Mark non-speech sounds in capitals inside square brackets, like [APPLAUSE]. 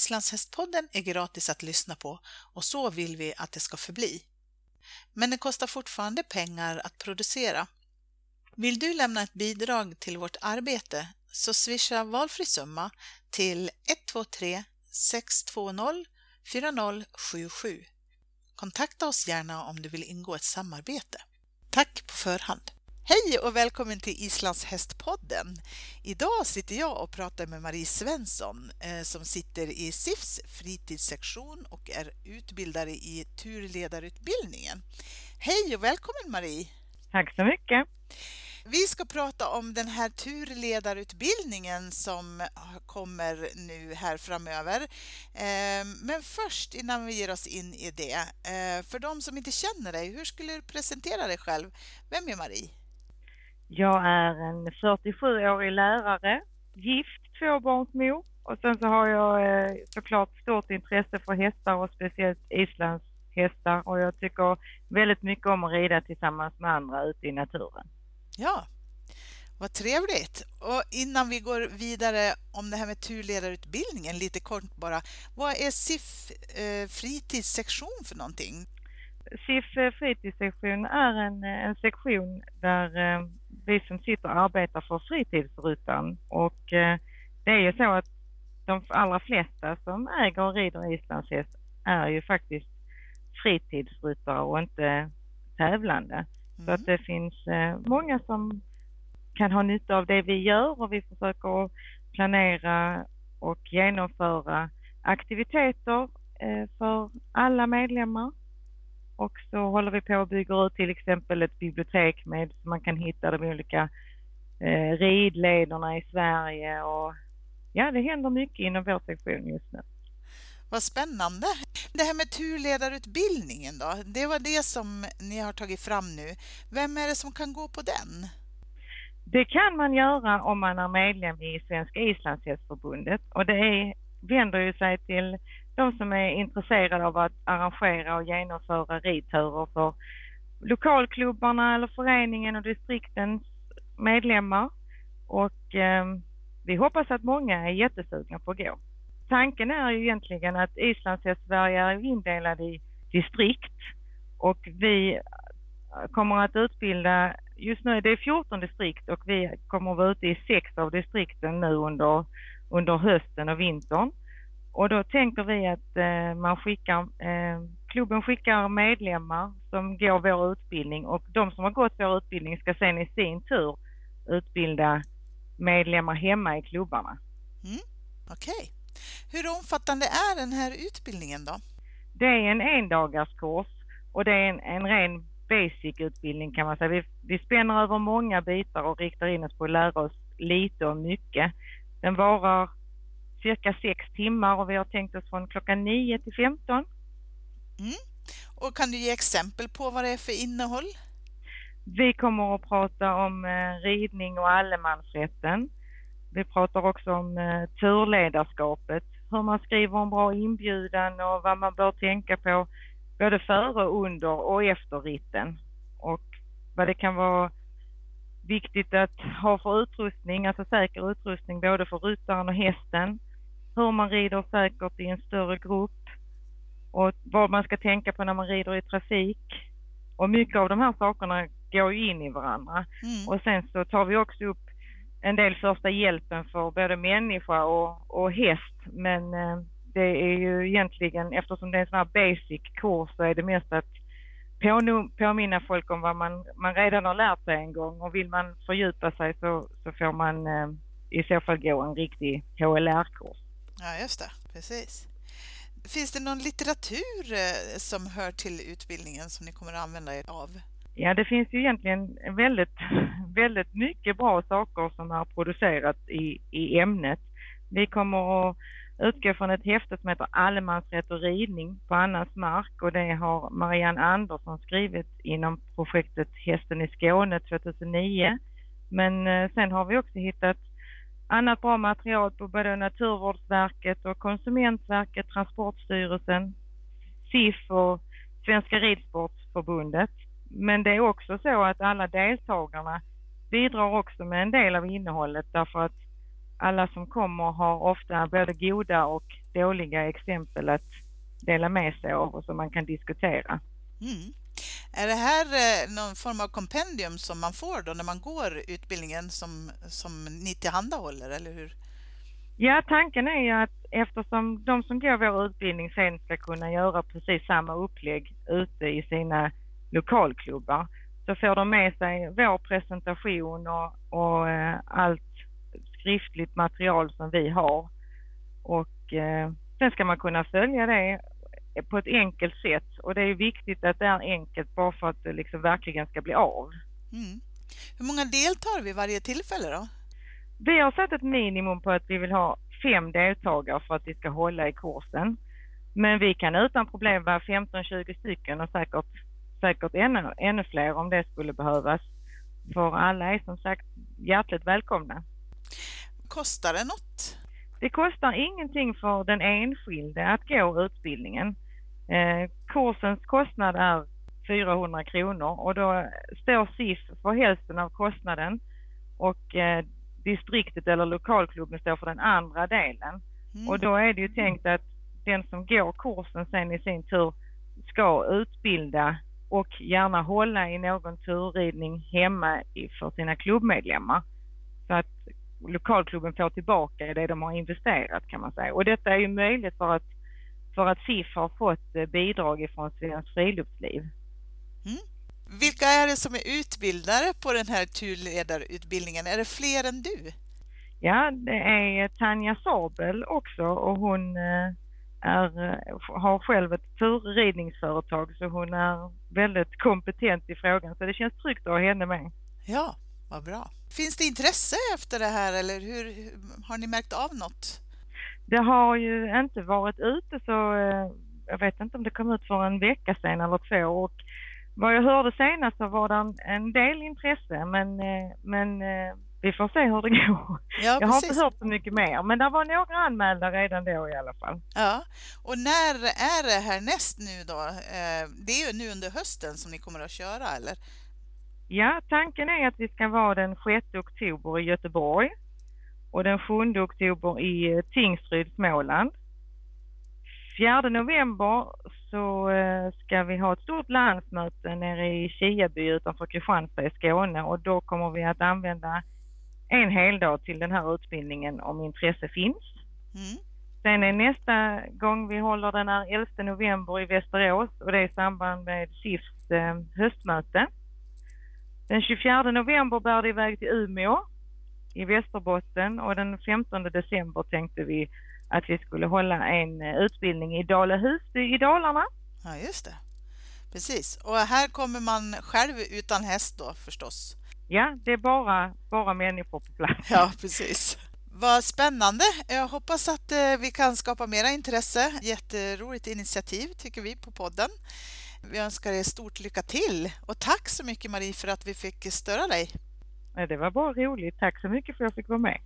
Islandshästpodden är gratis att lyssna på och så vill vi att det ska förbli. Men det kostar fortfarande pengar att producera. Vill du lämna ett bidrag till vårt arbete så swisha valfri summa till 123 620 4077. Kontakta oss gärna om du vill ingå ett samarbete. Tack på förhand! Hej och välkommen till Islands hästpodden. Idag sitter jag och pratar med Marie Svensson eh, som sitter i SIFs fritidssektion och är utbildare i turledarutbildningen. Hej och välkommen Marie! Tack så mycket! Vi ska prata om den här turledarutbildningen som kommer nu här framöver. Eh, men först innan vi ger oss in i det, eh, för de som inte känner dig, hur skulle du presentera dig själv? Vem är Marie? Jag är en 47-årig lärare, gift, tvåbarnsmor och sen så har jag eh, såklart stort intresse för hästar och speciellt Islands hästar och jag tycker väldigt mycket om att rida tillsammans med andra ute i naturen. Ja, vad trevligt! Och innan vi går vidare om det här med turledarutbildningen, lite kort bara. Vad är SIF eh, fritidssektion för någonting? SIF eh, fritidssektion är en, eh, en sektion där eh, vi som sitter och arbetar för fritidsrutan och eh, det är ju så att de allra flesta som äger och rider islandshäst är ju faktiskt fritidsryttare och inte tävlande. Mm. Så att det finns eh, många som kan ha nytta av det vi gör och vi försöker planera och genomföra aktiviteter eh, för alla medlemmar. Och så håller vi på att bygga ut till exempel ett bibliotek med så man kan hitta de olika eh, ridlederna i Sverige och ja, det händer mycket inom vår sektion just nu. Vad spännande! Det här med turledarutbildningen då, det var det som ni har tagit fram nu. Vem är det som kan gå på den? Det kan man göra om man är medlem i Svenska islandshästförbundet och det är, vänder ju sig till de som är intresserade av att arrangera och genomföra ridturer för lokalklubbarna eller föreningen och distriktens medlemmar. Och eh, vi hoppas att många är jättesugna på att gå. Tanken är ju egentligen att Islandshäst-Sverige är indelad i distrikt och vi kommer att utbilda, just nu är det 14 distrikt och vi kommer att vara ute i sex av distrikten nu under, under hösten och vintern. Och då tänker vi att eh, man skickar, eh, klubben skickar medlemmar som går vår utbildning och de som har gått vår utbildning ska sen i sin tur utbilda medlemmar hemma i klubbarna. Mm, Okej. Okay. Hur omfattande är den här utbildningen då? Det är en endagarskurs och det är en, en ren basic-utbildning kan man säga. Vi, vi spänner över många bitar och riktar in oss på att lära oss lite och mycket. Den varar cirka sex timmar och vi har tänkt oss från klockan 9 till 15. Mm. Och kan du ge exempel på vad det är för innehåll? Vi kommer att prata om eh, ridning och allemansrätten. Vi pratar också om eh, turledarskapet, hur man skriver en bra inbjudan och vad man bör tänka på både före, under och efter ritten. Och vad det kan vara viktigt att ha för utrustning, alltså säker utrustning både för ryttaren och hästen hur man rider säkert i en större grupp och vad man ska tänka på när man rider i trafik. Och mycket av de här sakerna går ju in i varandra. Mm. Och sen så tar vi också upp en del första hjälpen för både människa och, och häst. Men eh, det är ju egentligen, eftersom det är en sån här basic kurs så är det mest att påminna folk om vad man, man redan har lärt sig en gång och vill man fördjupa sig så, så får man eh, i så fall gå en riktig HLR-kurs. Ja, just det. Precis. Finns det någon litteratur eh, som hör till utbildningen som ni kommer att använda er av? Ja, det finns ju egentligen väldigt, [LAUGHS] väldigt mycket bra saker som har producerats i, i ämnet. Vi kommer att utgå från ett häfte som heter Allemansrätt och ridning på annans mark och det har Marianne Andersson skrivit inom projektet Hästen i Skåne 2009. Men eh, sen har vi också hittat annat bra material på både Naturvårdsverket och Konsumentverket, Transportstyrelsen, SIF och Svenska Ridsportförbundet. Men det är också så att alla deltagarna bidrar också med en del av innehållet därför att alla som kommer har ofta både goda och dåliga exempel att dela med sig av och som man kan diskutera. Mm. Är det här eh, någon form av kompendium som man får då när man går utbildningen som, som ni tillhandahåller, eller hur? Ja, tanken är ju att eftersom de som går vår utbildning sen ska kunna göra precis samma upplägg ute i sina lokalklubbar så får de med sig vår presentation och, och eh, allt skriftligt material som vi har. Och eh, sen ska man kunna följa det på ett enkelt sätt och det är viktigt att det är enkelt bara för att det liksom verkligen ska bli av. Mm. Hur många deltar vid varje tillfälle då? Vi har satt ett minimum på att vi vill ha fem deltagare för att vi ska hålla i kursen. Men vi kan utan problem vara 15-20 stycken och säkert, säkert ännu, ännu fler om det skulle behövas. För alla är som sagt hjärtligt välkomna. Kostar det något? Det kostar ingenting för den enskilde att gå utbildningen. Eh, kursens kostnad är 400 kronor och då står SIF för hälften av kostnaden och eh, distriktet eller lokalklubben står för den andra delen. Mm. Och då är det ju tänkt att den som går kursen sen i sin tur ska utbilda och gärna hålla i någon turridning hemma för sina klubbmedlemmar. Så att lokalklubben får tillbaka det de har investerat kan man säga. Och detta är ju möjligt för att, för att SIF har fått eh, bidrag ifrån Svenskt Friluftsliv. Mm. Vilka är det som är utbildare på den här turledarutbildningen? Är det fler än du? Ja, det är Tanja Sabel också och hon eh, är, eh, har själv ett turridningsföretag så hon är väldigt kompetent i frågan så det känns tryggt att ha henne med. Ja, vad bra. Finns det intresse efter det här eller hur, har ni märkt av något? Det har ju inte varit ute så eh, jag vet inte om det kom ut för en vecka sedan eller två och vad jag hörde senast så var det en del intresse men, eh, men eh, vi får se hur det [LAUGHS] går. Ja, jag har inte hört så mycket mer men det var några anmälda redan då i alla fall. Ja, och när är det här näst nu då? Det är ju nu under hösten som ni kommer att köra eller? Ja, tanken är att vi ska vara den 6 oktober i Göteborg och den 7 oktober i eh, Tingsryd, Småland. 4 november så eh, ska vi ha ett stort landsmöte nere i Kiaby utanför Kristianstad i Skåne och då kommer vi att använda en heldag till den här utbildningen om intresse finns. Mm. Sen är nästa gång vi håller den är 11 november i Västerås och det är i samband med SIFs eh, höstmöte. Den 24 november bär det iväg till Umeå i Västerbotten och den 15 december tänkte vi att vi skulle hålla en eh, utbildning i Dala Husby i Dalarna. Ja, just det. Precis. Och här kommer man själv utan häst då förstås? Ja, det är bara, bara människor på plats. Ja, precis. Vad spännande! Jag hoppas att eh, vi kan skapa mera intresse. Jätteroligt initiativ tycker vi på podden. Vi önskar er stort lycka till och tack så mycket Marie för att vi fick störa dig. Det var bara roligt. Tack så mycket för att jag fick vara med.